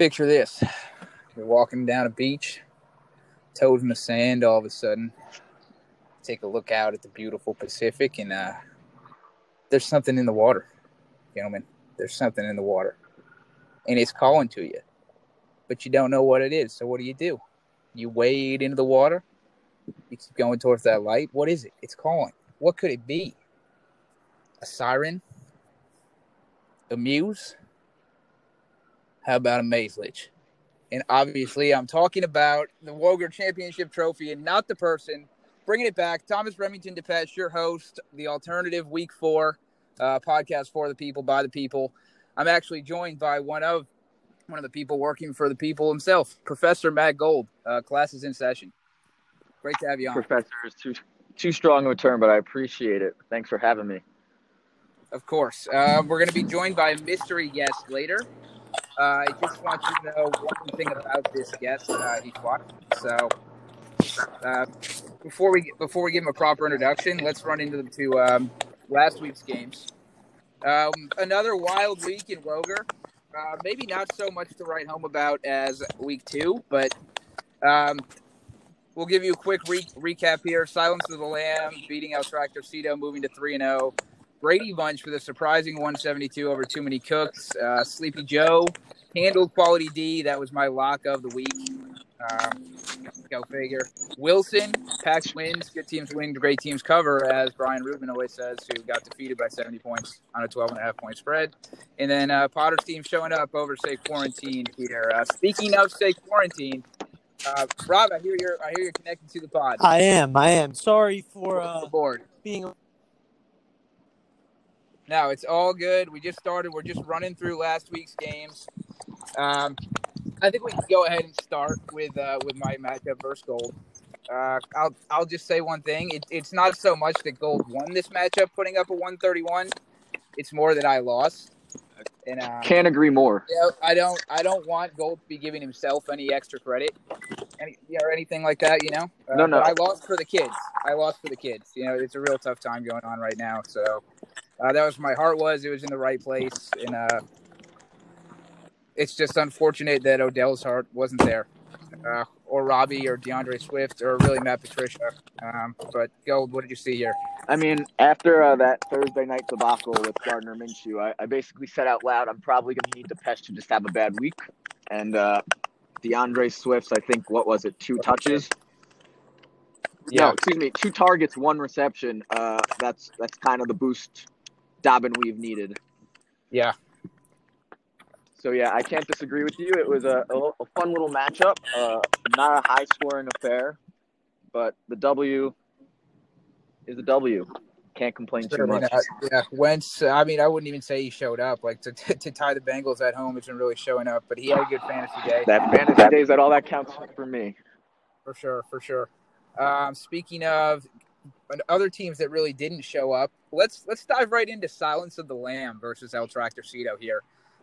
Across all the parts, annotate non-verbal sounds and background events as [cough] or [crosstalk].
Picture this. You're walking down a beach, toes in the sand, all of a sudden. Take a look out at the beautiful Pacific, and uh, there's something in the water, gentlemen. There's something in the water, and it's calling to you, but you don't know what it is. So, what do you do? You wade into the water, you keep going towards that light. What is it? It's calling. What could it be? A siren? A muse? How about a Mazelich? And obviously, I'm talking about the Woger Championship Trophy and not the person. Bringing it back, Thomas Remington DePetch, your host, the alternative Week Four uh, podcast for the people by the people. I'm actually joined by one of one of the people working for the people himself, Professor Matt Gold. Uh, classes in session. Great to have you on. Professor is too too strong of a term, but I appreciate it. Thanks for having me. Of course. Uh, we're going to be joined by a mystery guest later. Uh, I just want you to know one thing about this guest uh, watching. So, uh, before we before we give him a proper introduction, let's run into the to um, last week's games. Um, another wild week in Woger. Uh, maybe not so much to write home about as week two, but um, we'll give you a quick re- recap here. Silence of the Lamb beating El Tractorcito, moving to three and zero. Brady Bunch with a surprising 172 over too many cooks. Uh, Sleepy Joe handled quality D. That was my lock of the week. Um, go figure. Wilson, pack wins. Good teams win, great teams cover, as Brian Rubin always says, who got defeated by 70 points on a 12 and a half point spread. And then uh, Potter's team showing up over, say, quarantine here. Uh, speaking of, say, quarantine, uh, Rob, I hear you're I hear you're connected to the pod. I am. I am. Sorry for uh, board. being. No, it's all good. We just started. We're just running through last week's games. Um, I think we can go ahead and start with uh, with my matchup versus Gold. Uh, I'll I'll just say one thing. It, it's not so much that Gold won this matchup, putting up a 131. It's more that I lost. And uh, Can't agree more. yeah, I don't I don't want Gold to be giving himself any extra credit, any or anything like that. You know. Uh, No, no. I lost for the kids. I lost for the kids. You know, it's a real tough time going on right now. So uh, that was where my heart was. It was in the right place, and uh, it's just unfortunate that Odell's heart wasn't there, uh, or Robbie, or DeAndre Swift, or really Matt Patricia. Um, but Gold, what did you see here? I mean, after uh, that Thursday night debacle with Gardner Minshew, I, I basically said out loud, I'm probably going to need Depeche to just have a bad week. And uh, DeAndre Swift's, I think, what was it, two touches? Yeah. No, excuse me, two targets, one reception. Uh, that's that's kind of the boost Dobbin we've needed. Yeah, So yeah, I can't disagree with you. It was a, a, a fun little matchup. Uh, not a high scoring affair, but the W is a W. Can't complain too much. not. Yeah, Wentz. I mean, I wouldn't even say he showed up. Like [laughs] to to tie the Bengals at home isn't really showing up, but he had a good fantasy day That fantasy days, that all that counts for me. for sure, for sure. Um, speaking of other teams that really didn't show up, let's let's dive right into Silence of the Lamb versus El Tractorcito here.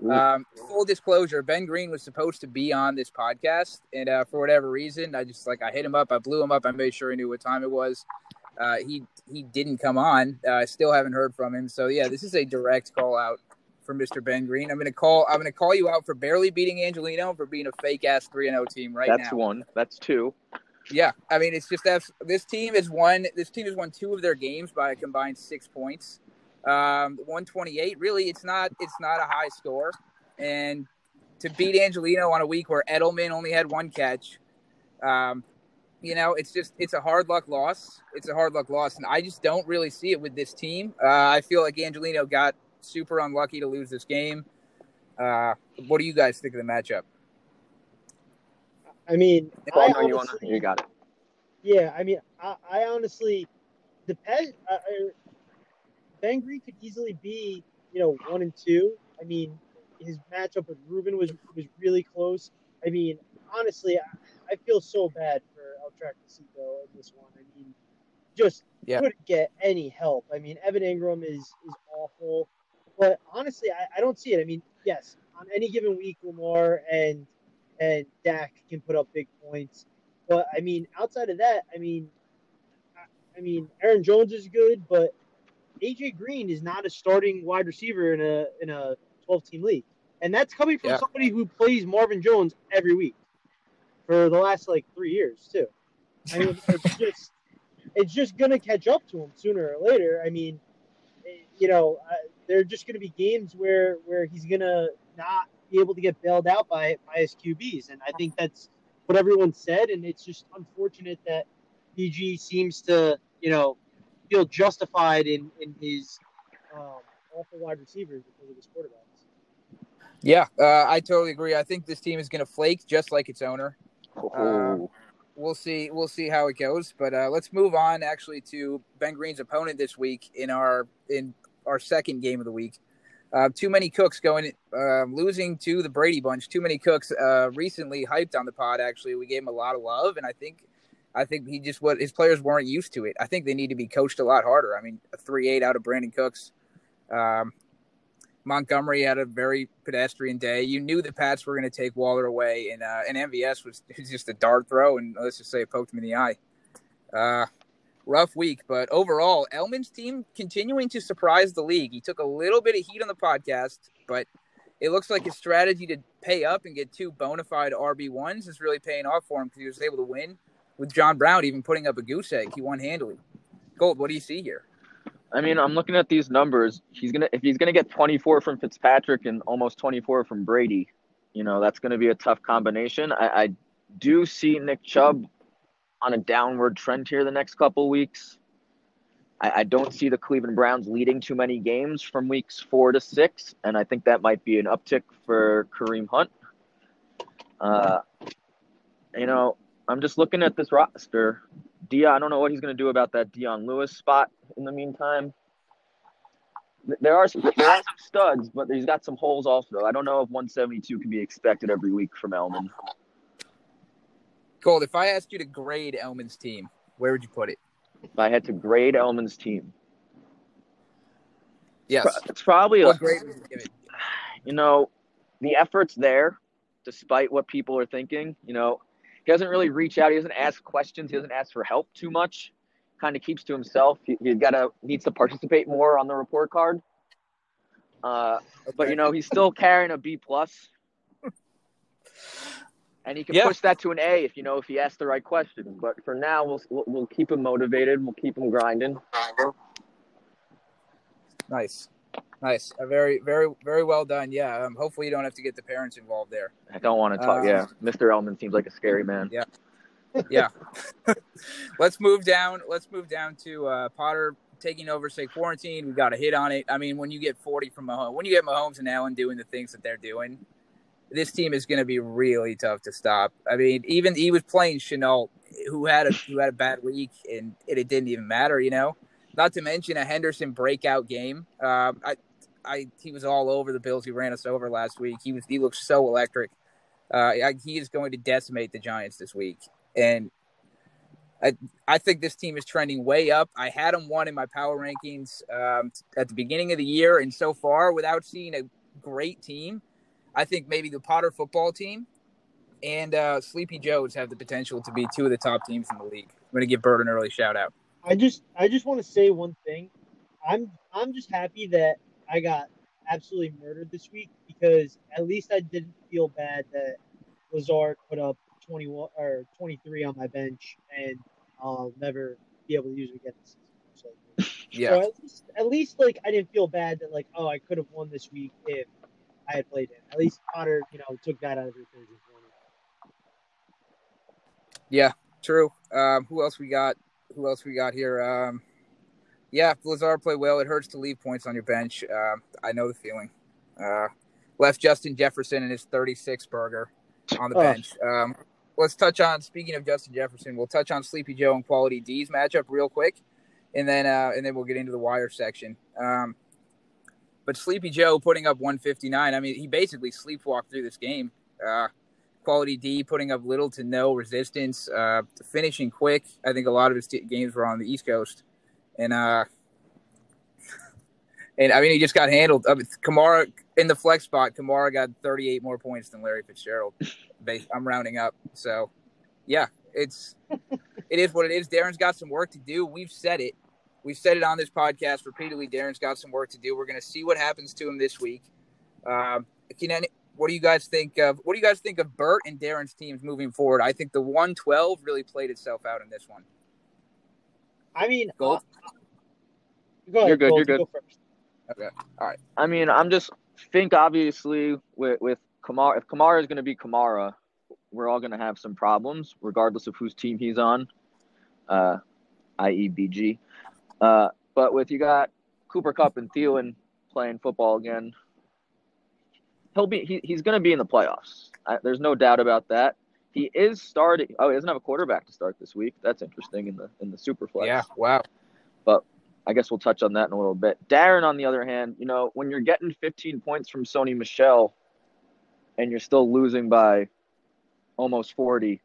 Um, full disclosure: Ben Green was supposed to be on this podcast, and uh, for whatever reason, I just like I hit him up, I blew him up, I made sure he knew what time it was. Uh, he he didn't come on. Uh, I still haven't heard from him. So yeah, this is a direct call out for Mr. Ben Green. I'm gonna call. I'm gonna call you out for barely beating Angelino for being a fake ass three and zero team right That's now. That's one. That's two. Yeah, I mean it's just that this team has won. This team has won two of their games by a combined six points. Um, 128. Really, it's not. It's not a high score, and to beat Angelino on a week where Edelman only had one catch, um, you know, it's just it's a hard luck loss. It's a hard luck loss, and I just don't really see it with this team. Uh, I feel like Angelino got super unlucky to lose this game. Uh, what do you guys think of the matchup? I mean, I no, you, wanna, you got it. yeah. I mean, I, I honestly, depend. Uh, Ben Green could easily be, you know, one and two. I mean, his matchup with Ruben was was really close. I mean, honestly, I, I feel so bad for El Tractorcito in this one. I mean, just Yeah. couldn't get any help. I mean, Evan Engram is is awful, but honestly, I, I don't see it. I mean, yes, on any given week, Lamar and and Dak can put up big points, but I mean, outside of that, I mean, I, I mean, Aaron Jones is good, but AJ Green is not a starting wide receiver in a in a twelve team league. and that's coming from Yeah. somebody who plays Marvin Jones every week for the last like three years too. I mean, it's [laughs] just it's just gonna catch up to him sooner or later. I mean, you know, uh, there are just gonna be games where where he's gonna not be able to get bailed out by by his QBs, and I think that's what everyone said, and it's just unfortunate that PG seems to you know feel justified in in his um, awful wide receivers because of his quarterbacks. Yeah, uh, I totally agree. I think this team is going to flake just like its owner. Oh, We'll see. We'll see how it goes. But uh, let's move on actually to Ben Green's opponent this week in our in our second game of the week. Uh, too many cooks going uh, losing to the Brady Bunch. Too many cooks. Uh, recently hyped on the pod. Actually, we gave him a lot of love, and I think I think he just what his players weren't used to it. I think they need to be coached a lot harder. I mean, a three eight out of Brandin Cooks. Um, Montgomery had a very pedestrian day. You knew the Pats were going to take Waller away, and uh, and MVS [laughs] was just a dart throw, and let's just say it poked him in the eye. Uh, rough week, but overall, Elman's team continuing to surprise the league. He took a little bit of heat on the podcast, but it looks like his strategy to pay up and get two bona fide RB ones is really paying off for him because he was able to win with John Brown even putting up a goose egg. He won handily. Gold, what do you see here? I mean, I'm looking at these numbers. He's gonna if he's gonna get 24 from Fitzpatrick and almost 24 from Brady, you know that's gonna be a tough combination. I, I do see Nick Chubb on a downward trend here the next couple weeks. I, I don't see the Cleveland Browns leading too many games from weeks four to six, and I think that might be an uptick for Kareem Hunt. Uh, you know, I'm just looking at this roster. Dia, I don't know what he's going to do about that Dion Lewis spot in the meantime. There are, some, there are some studs, but he's got some holes also. I don't know if 172 can be expected every week from Elman. Gold, if I asked you to grade Elman's team, where would you put it? If I had to grade Elman's team, Yes. it's probably a, What grade you [sighs] you know, the effort's there, despite what people are thinking. You know, he doesn't really reach out. He doesn't ask questions. He doesn't ask for help too much. Kind of keeps to himself. He, he's got to needs to participate more on the report card. Uh, but you know, he's still carrying a B plus, and he can Yeah. push that to an A if you know if he asks the right questions. But for now, we'll we'll, we'll keep him motivated. We'll keep him grinding. Nice, nice. A very, very, very well done. Yeah. Um, hopefully, you don't have to get the parents involved there. I don't want to talk. Um, yeah, Mr. Elman seems like a scary man. Yeah. Yeah. [laughs] Let's move down. Let's move down to uh, Potter taking over. Say quarantine. We got a hit on it. I mean, when you get forty from Mahomes, when you get Mahomes and Allen doing the things that they're doing, this team is going to be really tough to stop. I mean, even he was playing Chenault, who had a who had a bad week, and it, it didn't even matter. You know, not to mention a Henderson breakout game. Um, I, I, he was all over the Bills. He ran us over last week. He was he looked so electric. Uh, I, he is going to decimate the Giants this week, and I I think this team is trending way up. I had them one in my power rankings um, at the beginning of the year, and so far, without seeing a great team, I think maybe the Potter football team and uh, Sleepy Joes have the potential to be two of the top teams in the league. I'm going to give Bird an early shout out. I just I just want to say one thing. I'm I'm just happy that I got absolutely murdered this week because at least I didn't feel bad that Lazard put up 21 or 23 on my bench and I'll never be able to use it again this season. So, Yeah, so at, least, at least like I didn't feel bad that like oh I could have won this week if I had played him. At least Potter you know took that out of the equation for me. yeah, true. Um, who else we got? Who else we got here? Um, yeah, if Lazard play well. It hurts to leave points on your bench. Um, I know the feeling. Uh, left Justin Jefferson and his 36 burger on the Oh. bench. Um, let's touch on. Speaking of Justin Jefferson, we'll touch on Sleepy Joe and Quality D's matchup real quick, and then uh, and then we'll get into the wire section. Um, but Sleepy Joe putting up 159. I mean, he basically sleepwalked through this game. Uh, Quality D putting up little to no resistance, uh, finishing quick. I think a lot of his t- games were on the East Coast, and uh, and I mean he just got handled. I mean, Kamara in the flex spot, Kamara got 38 more points than Larry Fitzgerald. I'm rounding up, so yeah, it's it is what it is. Darren's got some work to do. We've said it. We've said it on this podcast repeatedly. Darren's got some work to do. We're going to see what happens to him this week. Um, can any, what do you guys think of what do you guys think of Bert and Darren's teams moving forward? I think the 112 really played itself out in this one. I mean, Gold? uh, go ahead, You're good, Gold, you're good. Go first. Okay. All right. I mean, I'm just think obviously with with Kamara, if Kamara is going to be Kamara, we're all going to have some problems regardless of whose team he's on, uh, i.e. BG. Uh, but with you got Cooper Kupp and Thielen playing football again, he'll be he, he's going to be in the playoffs. I, there's no doubt about that. He is starting. Oh, he doesn't have a quarterback to start this week. That's interesting in the in the super flex. Yeah. Wow. But I guess we'll touch on that in a little bit. Darren, on the other hand, you know, when you're getting 15 points from Sony Michel and you're still losing by almost 40,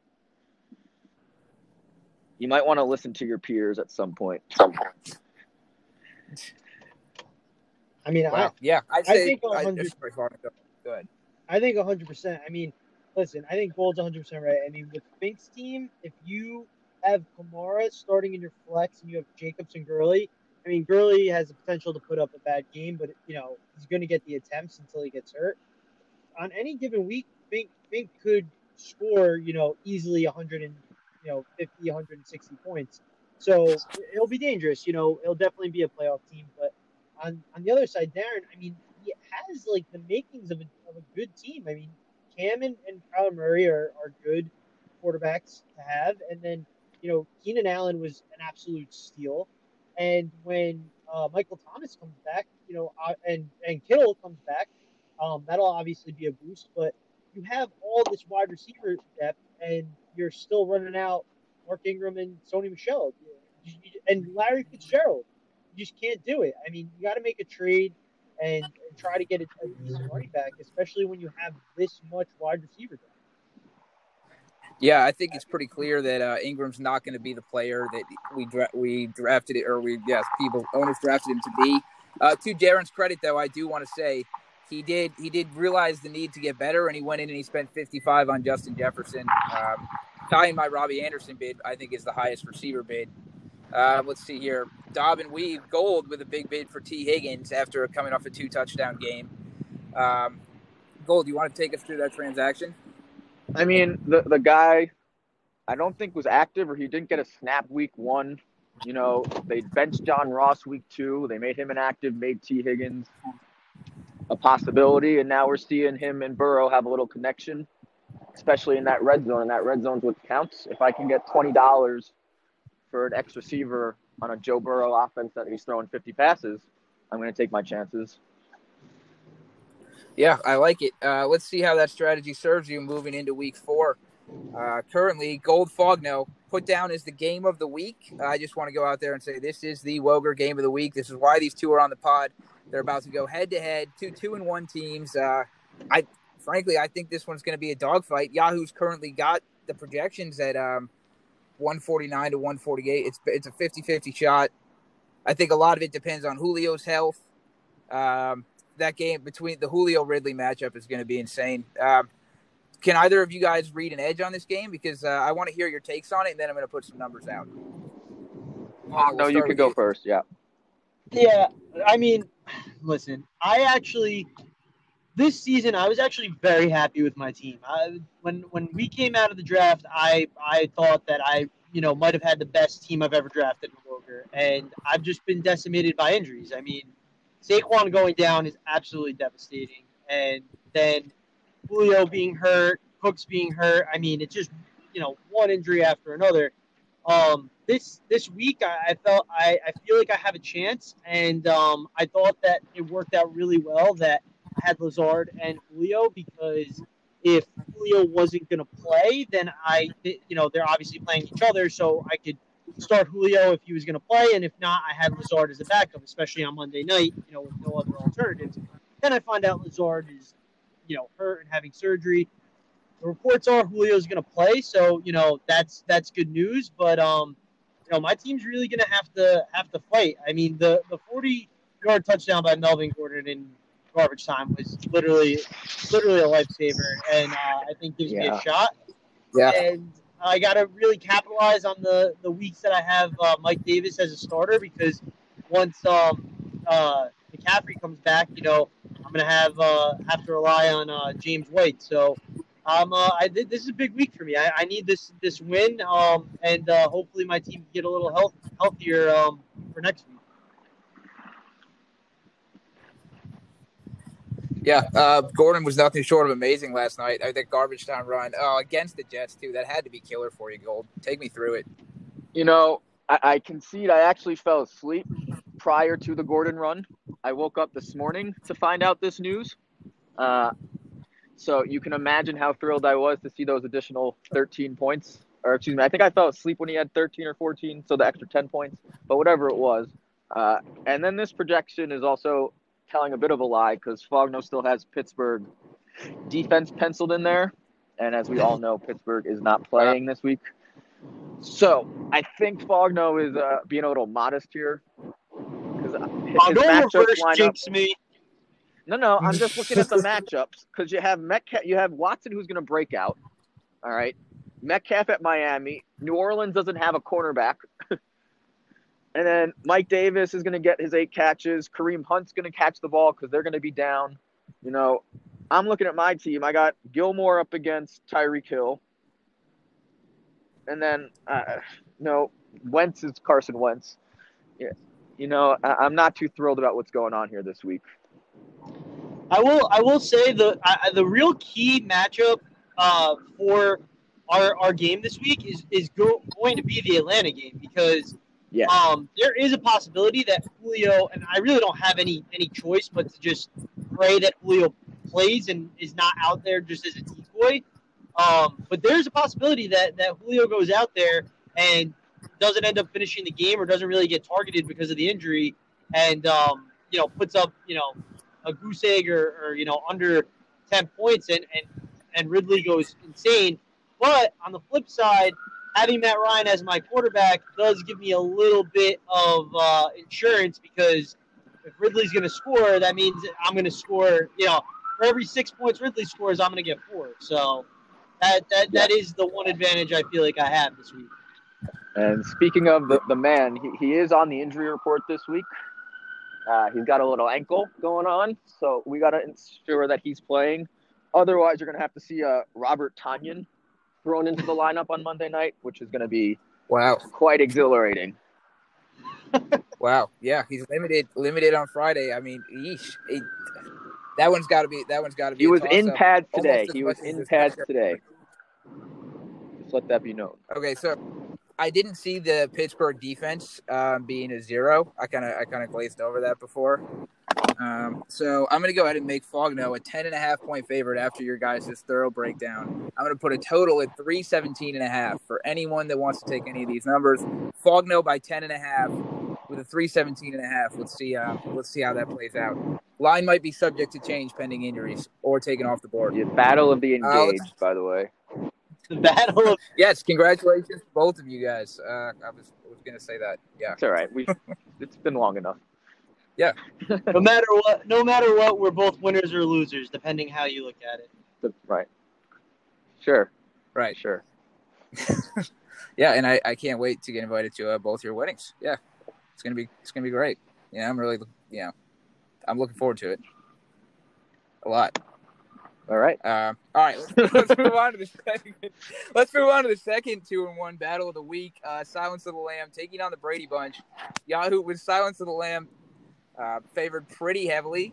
you might want to listen to your peers at some point. Some point. I mean, Wow. Yeah. I'd I say think I, 100 sorry, go- go ahead. I, I think 100%. I mean, listen, I think Gold's 100% right. I mean, with Fink's team, if you have Kamara starting in your flex and you have Jacobs and Gurley, I mean, Gurley has the potential to put up a bad game, but, you know, he's going to get the attempts until he gets hurt. On any given week, Fink, Fink could score, you know, easily 100 and, you know, 50, 160 points. So it'll be dangerous. You know, it'll definitely be a playoff team. But on, on the other side, Darren, I mean, he has like the makings of a, of a good team. I mean, Cam and, and Kyler Murray are, are good quarterbacks to have. And then, you know, Keenan Allen was an absolute steal. And when uh, Michael Thomas comes back, you know, uh, and, and Kittle comes back, um, that'll obviously be a boost. But you have all this wide receiver depth, and you're still running out Mark Ingram and Sony Michel. And Larry Fitzgerald. You just can't do it. I mean, you got to make a trade and, and try to get a, decent running back, especially when you have this much wide receiver depth. Yeah, I think it's pretty clear that uh, Ingram's not going to be the player that we dra- we drafted it, or we yes, people owners drafted him to be. Uh, to Darren's credit, though, I do want to say he did he did realize the need to get better, and he went in and he spent 55 on Justin Jefferson. Um, tying my Robbie Anderson bid, I think, is the highest receiver bid. Uh, let's see here, Dobbin Weave Gold with a big bid for Tee Higgins after coming off a two touchdown game. Um, Gold, you want to take us through that transaction? I mean, the, the guy, I don't think was active or he didn't get a snap week one. You know, they benched John Ross week two. They made him inactive, made Tee Higgins a possibility, and now we're seeing him and Burrow have a little connection, especially in that red zone. And that red zone's what counts. If I can get twenty dollars for an X receiver on a Joe Burrow offense that he's throwing fifty passes, I'm going to take my chances. Yeah, I like it. Uh, let's see how that strategy serves you moving into week four. Uh, currently, Gold Fogno put down as the game of the week. I just want to go out there and say this is the Woger game of the week. This is why these two are on the pod. They're about to go head to head, two two and one teams. Uh, I frankly, I think this one's going to be a dogfight. Yahoo's currently got the projections that um, 149 to 148. It's it's a 50-50 shot. I think a lot of it depends on Julio's health. Um, that game between the Julio Ridley matchup is going to be insane. Um, can either of you guys read an edge on this game? Because uh, I want to hear your takes on it, and then I'm going to put some numbers out. Oh, We'll no, you can with go first. Yeah. Yeah, I mean, listen, I actually this season I was actually very happy with my team. I, when when we came out of the draft, I I thought that I you know might have had the best team I've ever drafted in Roger, and I've just been decimated by injuries. I mean, Saquon going down is absolutely devastating, and then Julio being hurt, Cooks being hurt. I mean, it's just you know one injury after another. Um, this this week I, I felt I, I feel like I have a chance, and um, I thought that it worked out really well that had Lazard and Julio because if Julio wasn't going to play, then I you know they're obviously playing each other, so I could start Julio if he was going to play, and if not, I had Lazard as a backup, especially on Monday night, you know, with no other alternatives. Then I find out Lazard is you know hurt and having surgery. The reports are Julio's going to play, so you know that's that's good news. But um, you know my team's really going to have to have to fight. I mean the the 40 yard touchdown by Melvin Gordon in garbage time was literally literally a lifesaver, and uh, I think gives me a shot. Yeah. And I got to really capitalize on the the weeks that I have uh, Mike Davis as a starter because once um uh McCaffrey comes back, you know I'm I'm gonna have uh, have to rely on uh, James White. So um, uh, I this is a big week for me. I, I need this this win, um, and uh, hopefully my team can get a little health healthier um, for next week. Yeah, uh, Gordon was nothing short of amazing last night. I think garbage time run oh, against the Jets too. That had to be killer for you, Gold. Take me through it. You know, I, I concede. I actually fell asleep prior to the Gordon run. I woke up this morning to find out this news. Uh, so you can imagine how thrilled I was to see those additional 13 points. Or excuse me, I think I fell asleep when he had 13 or 14, so the extra 10 points. But whatever it was. Uh, and then this projection is also telling a bit of a lie because Fogno still has Pittsburgh defense penciled in there. And as we all know, Pittsburgh is not playing this week. So I think Fogno is uh, being a little modest here. Oh, don't reverse jinx me. No, no, I'm just looking at the [laughs] matchups because you have Metcalf, you have Watson who's going to break out. All right, Metcalf at Miami. New Orleans doesn't have a cornerback, [laughs] and then Mike Davis is going to get his eight catches. Kareem Hunt's going to catch the ball because they're going to be down. You know, I'm looking at my team. I got Gilmore up against Tyreek Hill, and then uh, no, Wentz is Carson Wentz. Yeah, you know, I- I'm not too thrilled about what's going on here this week. I will. I will say the I, the real key matchup uh, for our, our game this week is is go, going to be the Atlanta game because Yeah. um, there is a possibility that Julio and I really don't have any any choice but to just pray that Julio plays and is not out there just as a decoy. Um, but there's a possibility that that Julio goes out there and doesn't end up finishing the game or doesn't really get targeted because of the injury, and um, you know puts up you know a goose egg or, or you know under ten points and and and Ridley goes insane. But on the flip side, having Matt Ryan as my quarterback does give me a little bit of uh, insurance because if Ridley's going to score, that means I'm going to score. You know, for every six points Ridley scores, I'm going to get four. So that that that is the one advantage I feel like I have this week. And speaking of the, the man, he, he is on the injury report this week. Uh, he's got a little ankle going on, so we got to ensure that he's playing. Otherwise, you're going to have to see uh, Robert Tonyan thrown into the lineup on Monday night, which is going to be Wow, quite exhilarating. [laughs] wow, yeah, he's limited, limited on Friday. I mean, yeesh, it, that one's got to be, that one's got to be. He was in pads today. He was in pads matchup. today. Just let that be known. Okay, so I didn't see the Pittsburgh defense um, being a zero. I kind of I kind of glazed over that before. Um, so I'm going to go ahead and make Fogno a 10 and a half point favorite after your guys' thorough breakdown. I'm going to put a total at 317 and a half for anyone that wants to take any of these numbers. Fogno by 10 and a half with a 317 and a half. Let's see uh, let's see how that plays out. Line might be subject to change pending injuries or taken off the board. The battle of the Uh, engaged, by the way. The battle of [laughs] Yes, congratulations to both of you guys. Uh, I was, was going to say that. Yeah. It's all right. We it's been long enough. No matter what, no matter what, we're both winners or losers, depending how you look at it. The- right. Sure. Right. Sure. [laughs] Yeah, and I, I can't wait to get invited to uh, both your weddings. Yeah, it's gonna be it's gonna be great. Yeah, I'm really yeah, I'm looking forward to it a lot. All right. Um, all right, let's, let's move on to the second. [laughs] Let's move on to the second two and one battle of the week. Uh, Silence of the Lamb taking on the Brady Bunch. Yahoo with Silence of the Lamb uh, favored pretty heavily.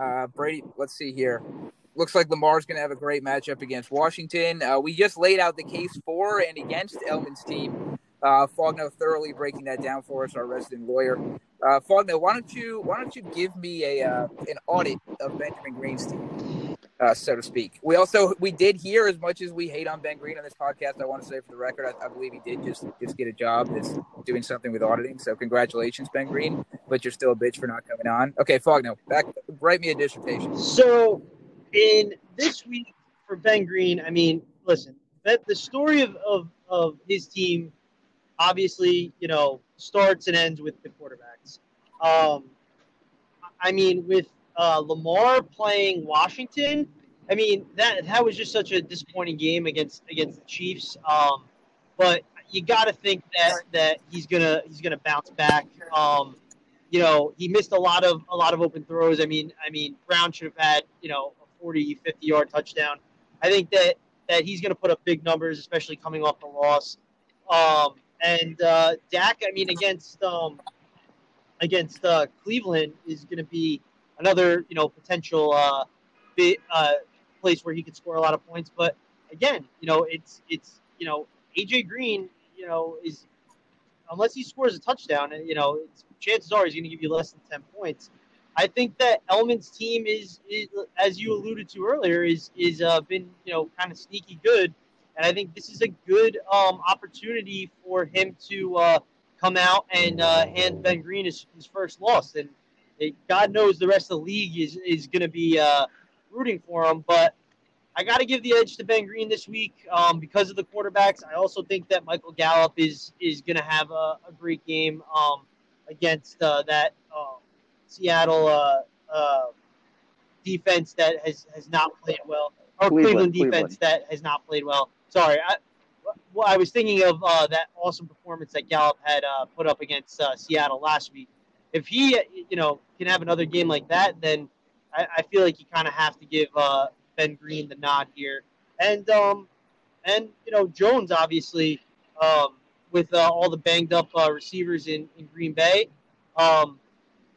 Uh, Brady, let's see here. Looks like Lamar's going to have a great matchup against Washington. Uh, we just laid out the case for and against Elman's team. Uh, Fogno thoroughly breaking that down for us, our resident lawyer. Uh, Fogno, why don't you why don't you give me a uh, an audit of Benjamin Green's team? Uh, so to speak. We also we did hear as much as we hate on Ben Green on this podcast. I want to say for the record, I, I believe he did just just get a job that's doing something with auditing. So congratulations, Ben Green. But you're still a bitch for not coming on. Okay, Fogno, back write me a dissertation. So, in this week for Ben Green, I mean, listen, that the story of, of, of his team obviously, you know, starts and ends with the quarterbacks. Um, I mean, with uh, Lamar playing Washington, I mean that that was just such a disappointing game against against the Chiefs. Um, but you got to think that that he's gonna he's gonna bounce back. Um, you know, he missed a lot of a lot of open throws. I mean, I mean, Brown should have had you know a 40, 50 yard touchdown. I think that that he's to put up big numbers, especially coming off the loss. Um, and uh, Dak, I mean, against um, against uh, Cleveland is to be another you know potential uh, bit, uh, place where he could score a lot of points. But again, you know, it's it's you know AJ Green, you know, is unless he scores a touchdown, you know, chances are he's going to give you less than ten points. I think that Elman's team is, is as you alluded to earlier, is is uh, been you know kind of sneaky good, and I think this is a good um, opportunity for him to uh, come out and uh, hand Ben Green his, his first loss. And it, God knows the rest of the league is is going to be uh, rooting for him, but I got to give the edge to Ben Green this week um, because of the quarterbacks. I also think that Michael Gallup is is going to have a, a, great game um, against uh, that uh, Seattle uh, uh, defense that has, has not played well, or Cleveland, Cleveland defense Cleveland. that has not played well. Sorry, I, well, I was thinking of uh, that awesome performance that Gallup had uh, put up against Seattle last week. If he, you know, can have another game like that, then I, I feel like you kind of have to give Ben Green the nod here, and um, and you know Jones obviously um, with uh, all the banged up uh, receivers in, in Green Bay. Um,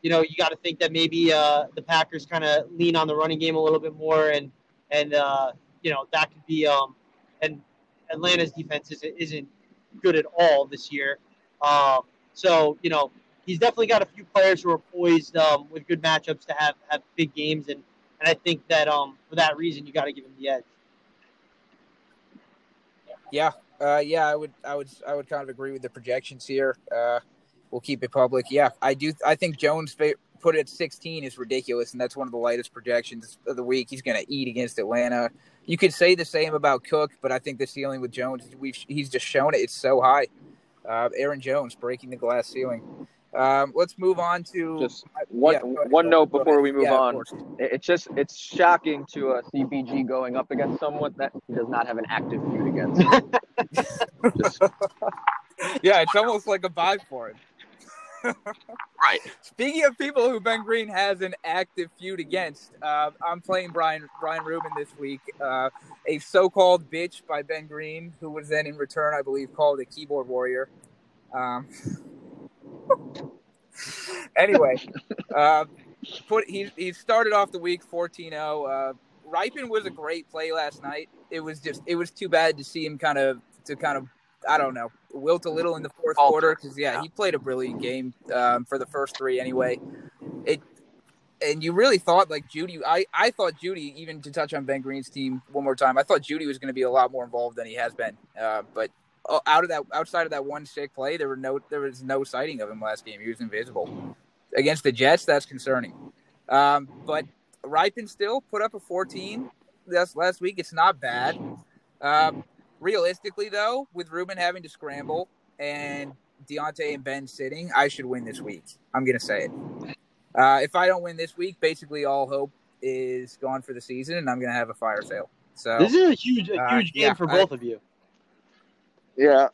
you know, you got to think that maybe uh, the Packers kind of lean on the running game a little bit more, and and uh, you know that could be um, and Atlanta's defense isn't, isn't good at all this year. Um, so you know he's definitely got a few players who are poised um, with good matchups to have have big games, and and I think that um, for that reason you got to give him the edge. Yeah, uh, yeah, I would, I would, I would kind of agree with the projections here. Uh, we'll keep it public. Yeah, I do. I think Jones put it at 16 is ridiculous, and that's one of the lightest projections of the week. He's going to eat against Atlanta. You could say the same about Cook, but I think the ceiling with Jones, we've he's just shown it. It's so high. Uh, Aaron Jones breaking the glass ceiling. Um, let's move on to just one yeah, one note before we move yeah, on. It's just it's shocking to uh, CBG going up against someone that he does not have an active feud against. [laughs] just... Yeah, it's almost like a buy for it. [laughs] right. Speaking of people who Ben Green has an active feud against, uh, I'm playing Brian Brian Rubin this week, uh, a so-called bitch by Ben Green, who was then in return, I believe, called a keyboard warrior. Um, [laughs] [laughs] anyway, uh, put he he started off the week 14-0. Uh, Rypien was a great play last night. It was just it was too bad to see him kind of to kind of I don't know wilt a little in the fourth quarter because yeah, he played a brilliant game um, for the first three anyway. It and you really thought like Jeudy. I I thought Jeudy even to touch on Ben Green's team one more time. I thought Jeudy was going to be a lot more involved than he has been. Uh, but out of that outside of that one stick play, there were no there was no sighting of him last game. He was invisible against the Jets. That's concerning. Um, but Rypien still put up a 14 last last week. It's not bad. Um, realistically, though, with Ruben having to scramble and Diontae and Ben sitting, I should win this week. I'm gonna say it. Uh, if I don't win this week, basically all hope is gone for the season, and I'm gonna have a fire sale. So this is a huge, a uh, huge uh, game yeah, for both I, of you. Yeah.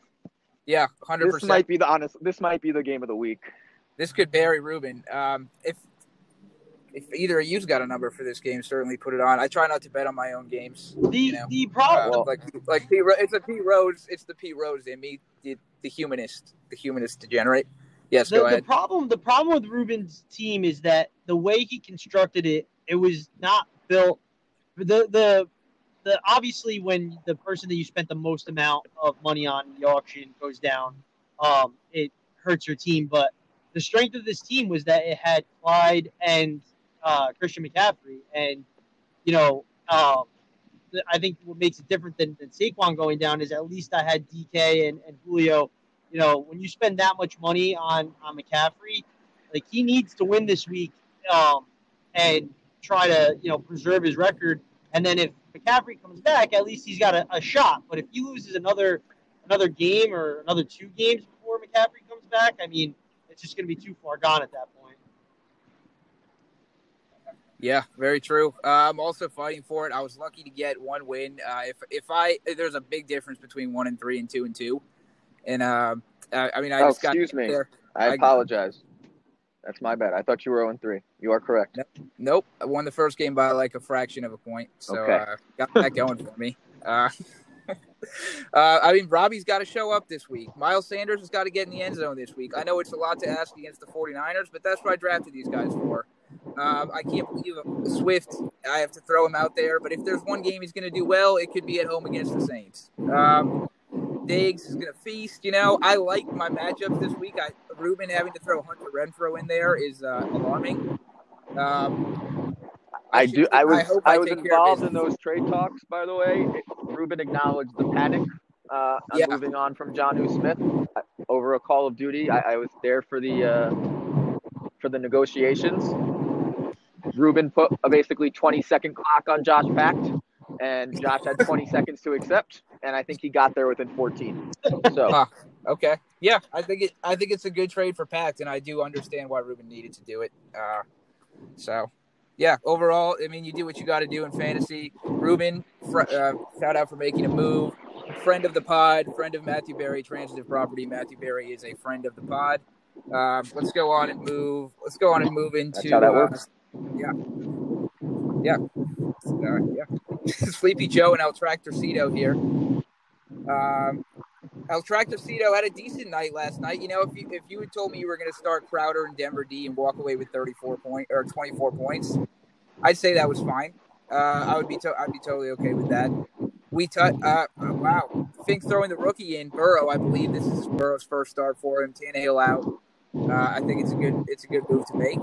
Yeah, hundred percent. This might be the honest. This might be the game of the week. This could bury Rubin. Um, if if either of you's got a number for this game, certainly put it on. I try not to bet on my own games. The you know? the problem, uh, like like P, it's a P Rose. It's the P Rose in me, the, the humanist, the humanist degenerate. Yes, the, go ahead. The problem, the problem with Rubin's team is that the way he constructed it, it was not built. The the the obviously when the person that you spent the most amount of money on in the auction goes down, um, it hurts your team. But the strength of this team was that it had Clyde and uh, Christian McCaffrey, and you know, um, I think what makes it different than, than Saquon going down is at least I had DK and, and Julio. You know, when you spend that much money on on McCaffrey, like he needs to win this week um, and try to you know preserve his record. And then if McCaffrey comes back, at least he's got a, a shot. But if he loses another another game or another two games before McCaffrey comes back, I mean, it's just going to be too far gone at that point. Yeah, very true. Uh, I'm also fighting for it. I was lucky to get one win. Uh, if if I there's a big difference between one and three and two and two, and uh, I, I mean I oh, just got excuse me. There. I, I apologize. That's my bad. I thought you were 0 3. You are correct. Nope, I won the first game by like a fraction of a point, so Okay. uh, got that going for me. Uh, [laughs] uh, I mean, Robbie's got to show up this week. Miles Sanders has got to get in the end zone this week. I know it's a lot to ask against the 49ers, but that's what I drafted these guys for. Um, I can't believe Swift. I have to throw him out there, but if there's one game he's going to do well, it could be at home against the Saints. Um, Diggs is going to feast. You know, I like my matchups this week. I Ruben having to throw Hunter Renfrow in there is uh, alarming. Um, I should- do. I was. I, I was take care of involved in those trade talks. By the way, Ruben acknowledged the panic. Uh, on Yeah. moving on from John U. Smith uh, over a Call of Duty. I, I was there for the uh, for the negotiations. Ruben put a basically 20 second clock on Josh Pact, and Josh had 20 seconds to accept, and I think he got there within 14. So. [laughs] Okay. Yeah, I think it. I think it's a good trade for Pact, and I do understand why Ruben needed to do it. Uh, so, yeah. Overall, I mean, you do what you got to do in fantasy. Ruben, fr- uh, shout out for making a move. Friend of the pod, friend of Matthew Berry, transitive property. Matthew Berry is a friend of the pod. Um, let's go on and move. Let's go on and move into. That's how that uh, works. yeah. Yeah. Uh, yeah. [laughs] Sleepy Joe and El Tractorcito here. Um, El Tractorcito had a decent night last night. You know, if you if you had told me you were going to start Crowder and Denver D and walk away with 34 point or 24 points, I'd say that was fine. Uh, I would be to- I'd be totally okay with that. We touch. Uh, uh, wow, Fink throwing the rookie in Burrow. I believe this is Burrow's first start for him. Tannehill out. Uh, I think it's a good it's a good move to make.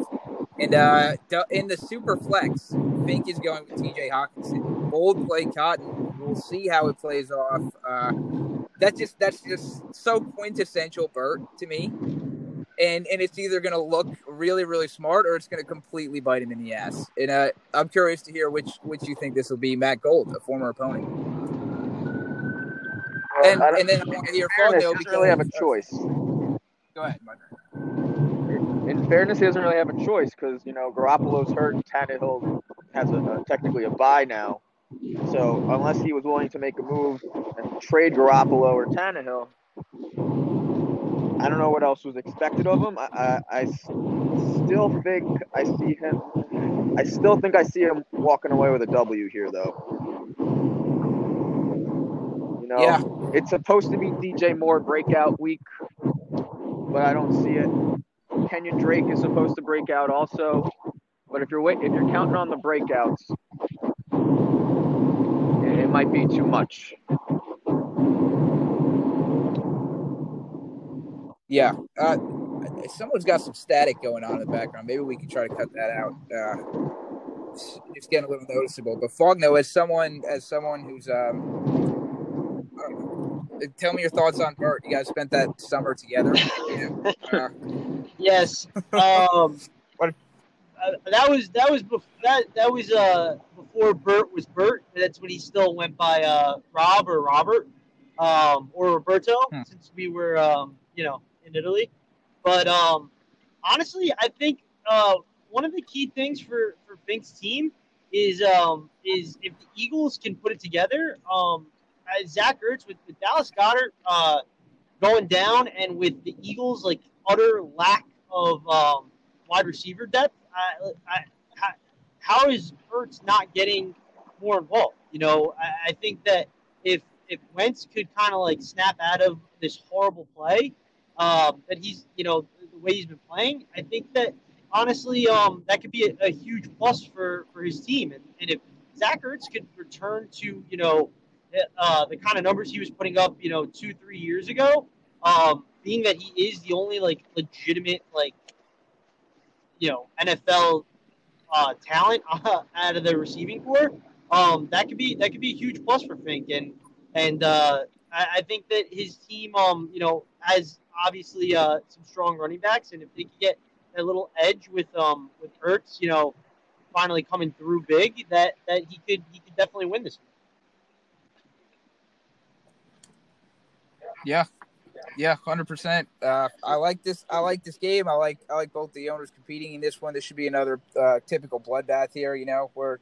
And uh, in the super flex, Fink is going with T.J. Hockenson. Bold play Cotton. We'll see how it plays off. Uh, that just that's just so quintessential Bert to me. And and it's either going to look really really smart or it's going to completely bite him in the ass. And uh, I'm curious to hear which which you think this will be. Matt Gold, a former opponent, and I don't- and then I want to hear fairness, doesn't really have a choice. Go ahead, Mike. In fairness, he doesn't really have a choice because you know Garoppolo's hurt. and Tannehill has a, a technically a bye now, so unless he was willing to make a move and trade Garoppolo or Tannehill, I don't know what else was expected of him. I still think I see him. I still think I see him walking away with a W here, though. You know, Yeah. it's supposed to be DJ Moore breakout week, but I don't see it. Kenyan Drake is supposed to break out also, but if you're wait, if you're counting on the breakouts, it, it might be too much. Yeah. Uh, someone's got some static going on in the background. Maybe we can try to cut that out. Uh, it's, it's getting a little noticeable. But Fogno, as someone as someone who's um, I know, tell me your thoughts on Bert. You guys spent that summer together. [laughs] Yeah. Uh, Yes. Um, [laughs] What- uh, that was that was bef- that that was uh before Bert was Bert. That's when he still went by uh Rob or Robert, um or Roberto Hmm. since we were um you know in Italy. But um honestly, I think uh one of the key things for for Fink's team is um is if the Eagles can put it together. Um, uh, Zach Ertz with, with Dallas Goedert uh going down and with the Eagles like utter lack of um, wide receiver depth, I, I, how, how is Not getting more involved? You know, I, I think that if if Wentz could kind of like snap out of this horrible play um, that he's you know the way he's been playing, I think that honestly um, that could be a, a huge plus for for his team. And, and if Zach Ertz could return to you know uh, the kind of numbers he was putting up you know two three years ago um, being that he is the only like legitimate like you know NFL uh, talent [laughs] uh, out of the receiving corps, um, that could be that could be a huge plus for Fink, and and uh, I, I think that his team, um, you know, has obviously uh, some strong running backs, and if they could get a little edge with um with Ertz, you know, finally coming through big, that that he could he could definitely win this. yeah. Yeah, hundred percent. Uh, I like this. I like this game. I like. I like both the owners competing in this one. This should be another uh, typical bloodbath here. You know, we're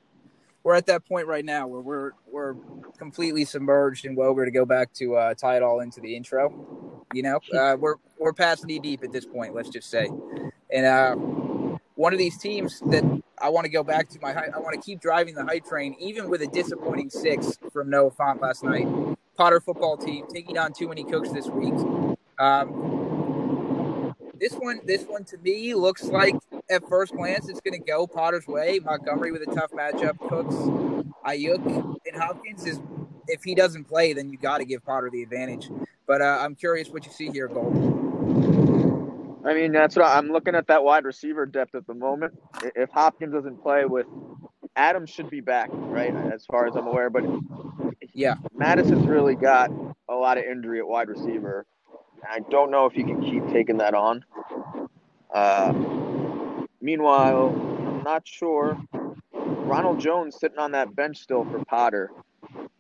we're at that point right now where we're we're completely submerged in Woger to go back to uh, tie it all into the intro. You know, uh, we're we're past knee deep at this point. Let's just say. And uh, one of these teams that I want to go back to my I want to keep driving the hype train, even with a disappointing six from Noah Fant last night. Potter football team taking on too many cooks this week. Um, this one, this one to me looks like at first glance it's going to go Potter's way. Montgomery with a tough matchup. Cooks, Aiyuk, and Hopkins is if he doesn't play, then you got to give Potter the advantage. But uh, I'm curious what you see here, Gold. I mean, that's what I, I'm looking at that wide receiver depth at the moment. If Hopkins doesn't play with Adams should be back, right? As far as I'm aware, but yeah, Madison's really got a lot of injury at wide receiver. I don't know if he can keep taking that on. Uh, meanwhile, I'm not sure. Ronald Jones sitting on that bench still for Potter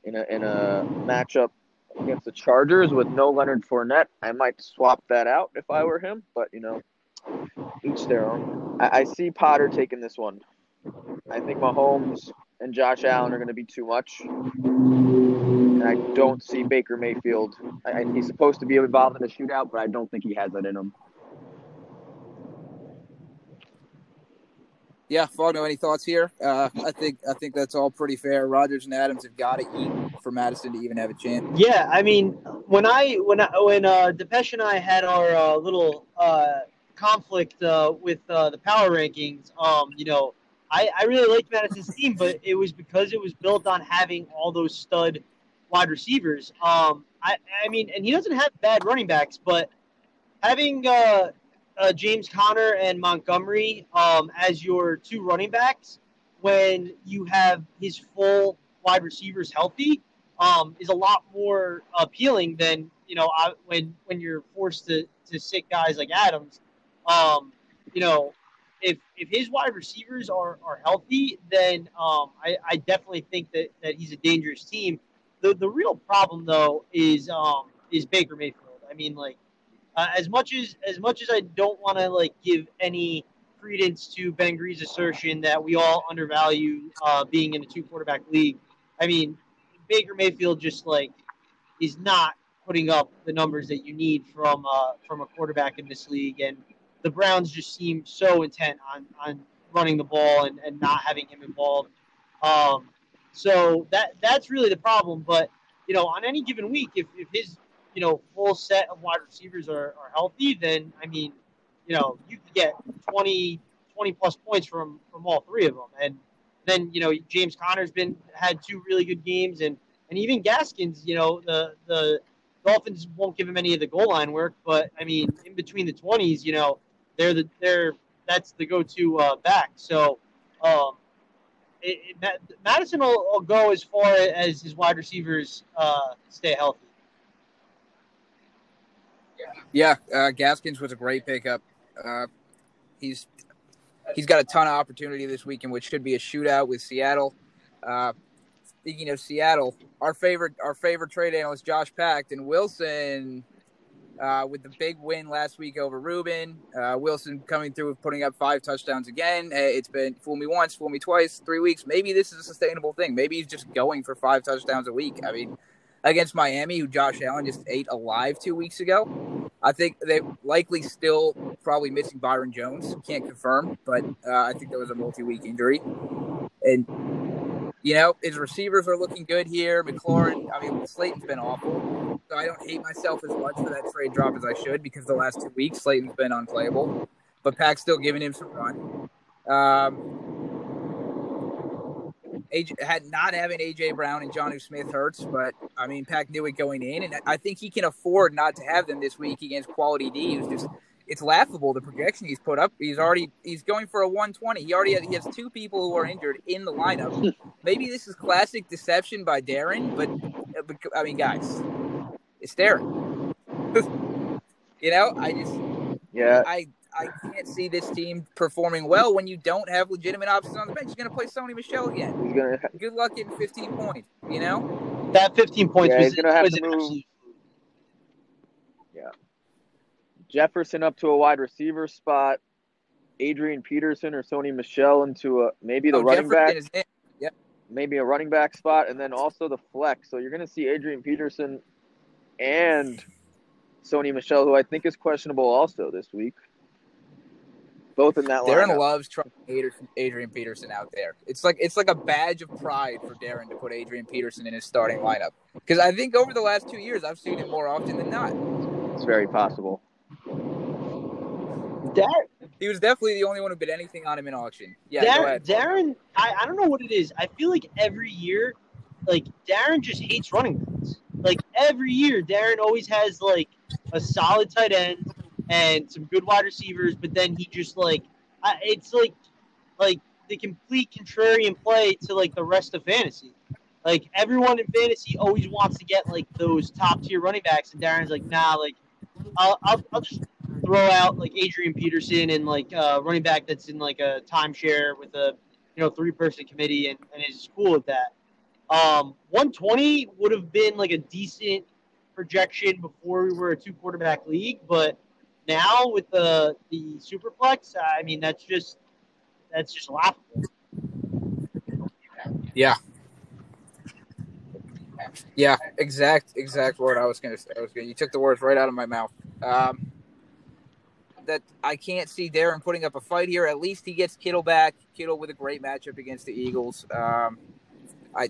in a in a matchup against the Chargers with no Leonard Fournette. I might swap that out if I were him, but you know, each their own. I, I see Potter taking this one. I think Mahomes and Josh Allen are going to be too much. And I don't see Baker Mayfield. I, he's supposed to be involved in a shootout, but I don't think he has that in him. Yeah, Fogno, any thoughts here? Uh, I think I think that's all pretty fair. Rodgers and Adams have got to eat for Madison to even have a chance. Yeah, I mean, when I when I, when uh, Depeche and I had our uh, little uh, conflict uh, with uh, the power rankings, um, you know, I, I really liked Madison's team, but it was because it was built on having all those stud wide receivers. Um, I, I mean, and he doesn't have bad running backs, but having uh, uh, James Conner and Montgomery um, as your two running backs when you have his full wide receivers healthy um, is a lot more appealing than you know I, when when you're forced to to sit guys like Adams. Um, you know, if if his wide receivers are, are healthy, then um, I, I definitely think that, that he's a dangerous team. The the real problem though is um, is Baker Mayfield. I mean, like uh, as much as as much as I don't want to like give any credence to Ben Gree's assertion that we all undervalue uh, being in a two quarterback league. I mean, Baker Mayfield just like is not putting up the numbers that you need from uh, from a quarterback in this league, and the Browns just seem so intent on on running the ball and, and not having him involved. Um, so that that's really the problem. But you know, on any given week, if, if his you know full set of wide receivers are, are healthy, then I mean, you know, you could get 20, 20 plus points from from all three of them. And then you know James Conner's been had two really good games, and and even Gaskins, you know, the the Dolphins won't give him any of the goal line work, but I mean, in between the twenties, you know, they're the they're that's the go-to uh, back. So um, it, it, Mattison will, will, go as far as his wide receivers uh, stay healthy. Yeah, uh, Gaskins was a great pickup. Uh, he's he's got a ton of opportunity this weekend, which should be a shootout with Seattle. Uh, speaking of Seattle, our favorite our favorite trade analyst Josh Packed and Wilson uh, with the big win last week over Ruben. Uh, Wilson coming through with putting up five touchdowns again. It's been fool me once, fool me twice, three weeks. Maybe this is a sustainable thing. Maybe he's just going for five touchdowns a week. I mean, against Miami, who Josh Allen just ate alive two weeks ago. I think they likely still probably missing Byron Jones. Can't confirm, but uh, I think that was a multi-week injury. And you know, his receivers are looking good here. McLaurin, I mean, Slayton's been awful. So I don't hate myself as much for that trade drop as I should because the last two weeks Slayton's been unplayable. But Pack's still giving him some run. Um, AJ, had not having AJ Brown and Jonnu Smith hurts, but I mean Pack knew it going in, and I think he can afford not to have them this week against quality D, who's just it's laughable the projection he's put up. He's already he's going for a 120. He already has, he has two people who are injured in the lineup. [laughs] Maybe this is classic deception by Darren, but, but I mean, guys, it's Darren. you know, I just yeah, I I can't see this team performing well when you don't have legitimate options on the bench. You're going to play Sony Michel again. He's gonna good luck getting 15 points. You know that 15 points yeah, was, he's gonna have was to move. Yeah. Jefferson up to a wide receiver spot. Adrian Peterson or Sony Michel into a maybe the oh, running Jefferson back. Yep. Maybe a running back spot, and then also the flex. So you're going to see Adrian Peterson and Sony Michel, who I think is questionable also this week. Both in that Darren lineup. loves trying Adrian Peterson out there. It's like it's like a badge of pride for Darren to put Adrian Peterson in his starting lineup. Because I think over the last two years, I've seen it more often than not. It's very possible. Darren, He was definitely the only one who bid anything on him in auction. Yeah, go Darren. Darren I, I don't know what it is. I feel like every year, like Darren just hates running backs. Like every year, Darren always has like a solid tight end and some good wide receivers, but then he just like I, it's like like the complete contrarian play to like the rest of fantasy. Like everyone in fantasy always wants to get like those top tier running backs, and Darren's like, nah, like I'll, I'll, I'll just throw out like Adrian Peterson and like uh, running back that's in like a timeshare with a you know three person committee and, and is cool with that. Um, 120 would have been like a decent projection before we were a two quarterback league, but now with the the superflex, I mean that's just that's just laughable. Yeah. Yeah, exact exact word I was gonna say. I was gonna, you took the words right out of my mouth. Um, that I can't see Darren putting up a fight here. At least he gets Kittle back. Kittle with a great matchup against the Eagles. Um, I,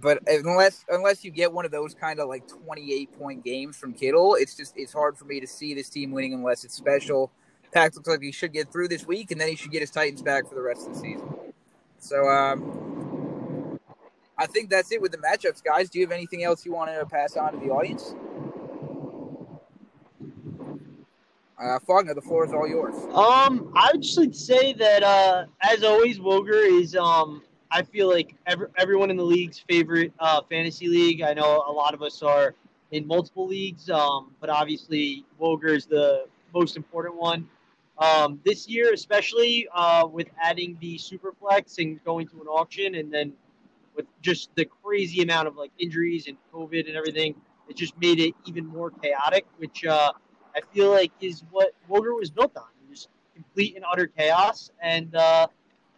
but unless unless you get one of those kind of like twenty eight point games from Kittle, it's just it's hard for me to see this team winning unless it's special. Pack looks like he should get through this week, and then he should get his Titans back for the rest of the season. So um, I think that's it with the matchups, guys. Do you have anything else you want to pass on to the audience? Uh, Faulkner, the floor is all yours. Um, I would just say that uh, as always, Woger is um, I feel like every, everyone in the league's favorite uh, fantasy league. I know a lot of us are in multiple leagues, um, but obviously Woger is the most important one. Um, this year, especially uh, with adding the superflex and going to an auction, and then with just the crazy amount of like injuries and COVID and everything, it just made it even more chaotic. Which uh, I feel like is what Woger was built on, just complete and utter chaos, and uh,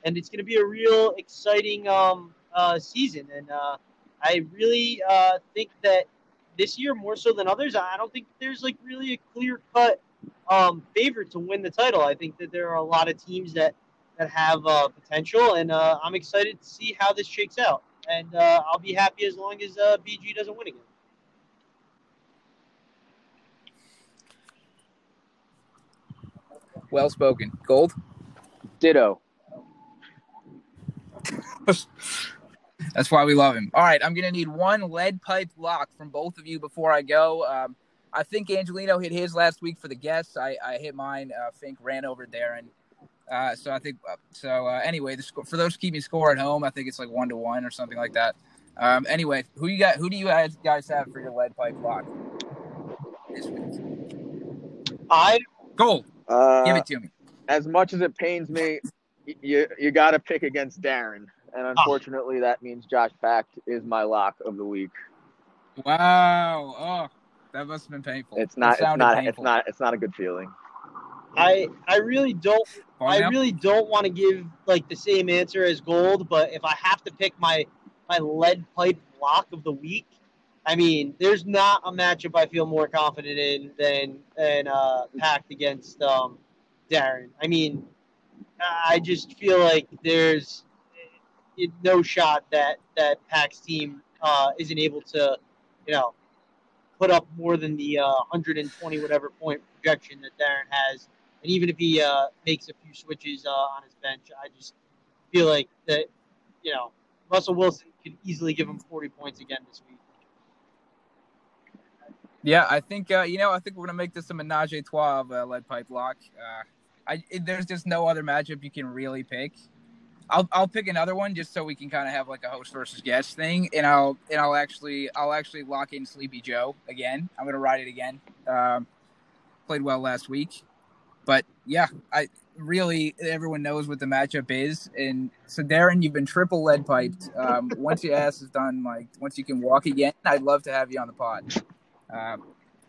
and it's going to be a real exciting um, uh, season. And uh, I really uh, think that this year more so than others, I don't think there's like really a clear cut um, favorite to win the title. I think that there are a lot of teams that that have uh, potential, and uh, I'm excited to see how this shakes out. And uh, I'll be happy as long as uh, BG doesn't win again. Well spoken. Gold. Ditto. [laughs] That's why we love him. All right, I'm gonna need one lead pipe lock from both of you before I go. Um, I think Angelino hit his last week for the guests. I, I hit mine. Uh, Fink ran over Darren. Uh, so I think uh, so. Uh, anyway, the score, for those keeping score at home, I think it's like one to one or something like that. Um, anyway, who you got? Who do you guys guys have for your lead pipe lock this week? I Gold. Uh, Give it to me. as much as it pains me, you you got to pick against Darren, and unfortunately, that means Josh Pact is my lock of the week. Wow. Oh, that must have been painful. It's That not. It's sounded not. It's not. It's not a good feeling. I I really don't Fault I now? really don't want to give like the same answer as gold, but if I have to pick my my lead pipe lock of the week, I mean, there's not a matchup I feel more confident in than than uh, Pact against um, Darren. I mean, I just feel like there's eh, no shot that that Pact's team uh, isn't able to, you know, put up more than the uh, 120 whatever point projection that Darren has. And even if he uh, makes a few switches uh, on his bench, I just feel like that, you know, Russell Wilson could easily give him 40 points again this week. Yeah, I think uh, you know. I think we're gonna make this a menage a trois of uh, lead pipe lock. I there's just no other matchup you can really pick. I'll I'll pick another one just so we can kind of have like a host versus guest thing, and I'll and I'll actually I'll actually lock in Sleepy Joe again. I'm gonna ride it again. Um, played well last week, but yeah, I really everyone knows what the matchup is, and so Darren, you've been triple lead piped. Um, once your [laughs] ass is done, like once you can walk again, I'd love to have you on the pod.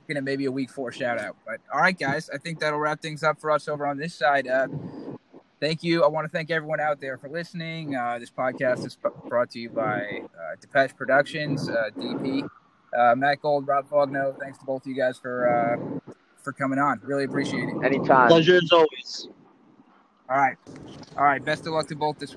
Gonna maybe a week four shout out. But all right, guys, I think that'll wrap things up for us over on this side. Uh, thank you. I want to thank everyone out there for listening. Uh, this podcast is p- brought to you by uh, Depeche Productions, uh, DP, uh, Matt Gold, Rob Fogno. Thanks to both of you guys for uh, for coming on. Really appreciate it. Anytime. Pleasure as always. All right. All right. Best of luck to both this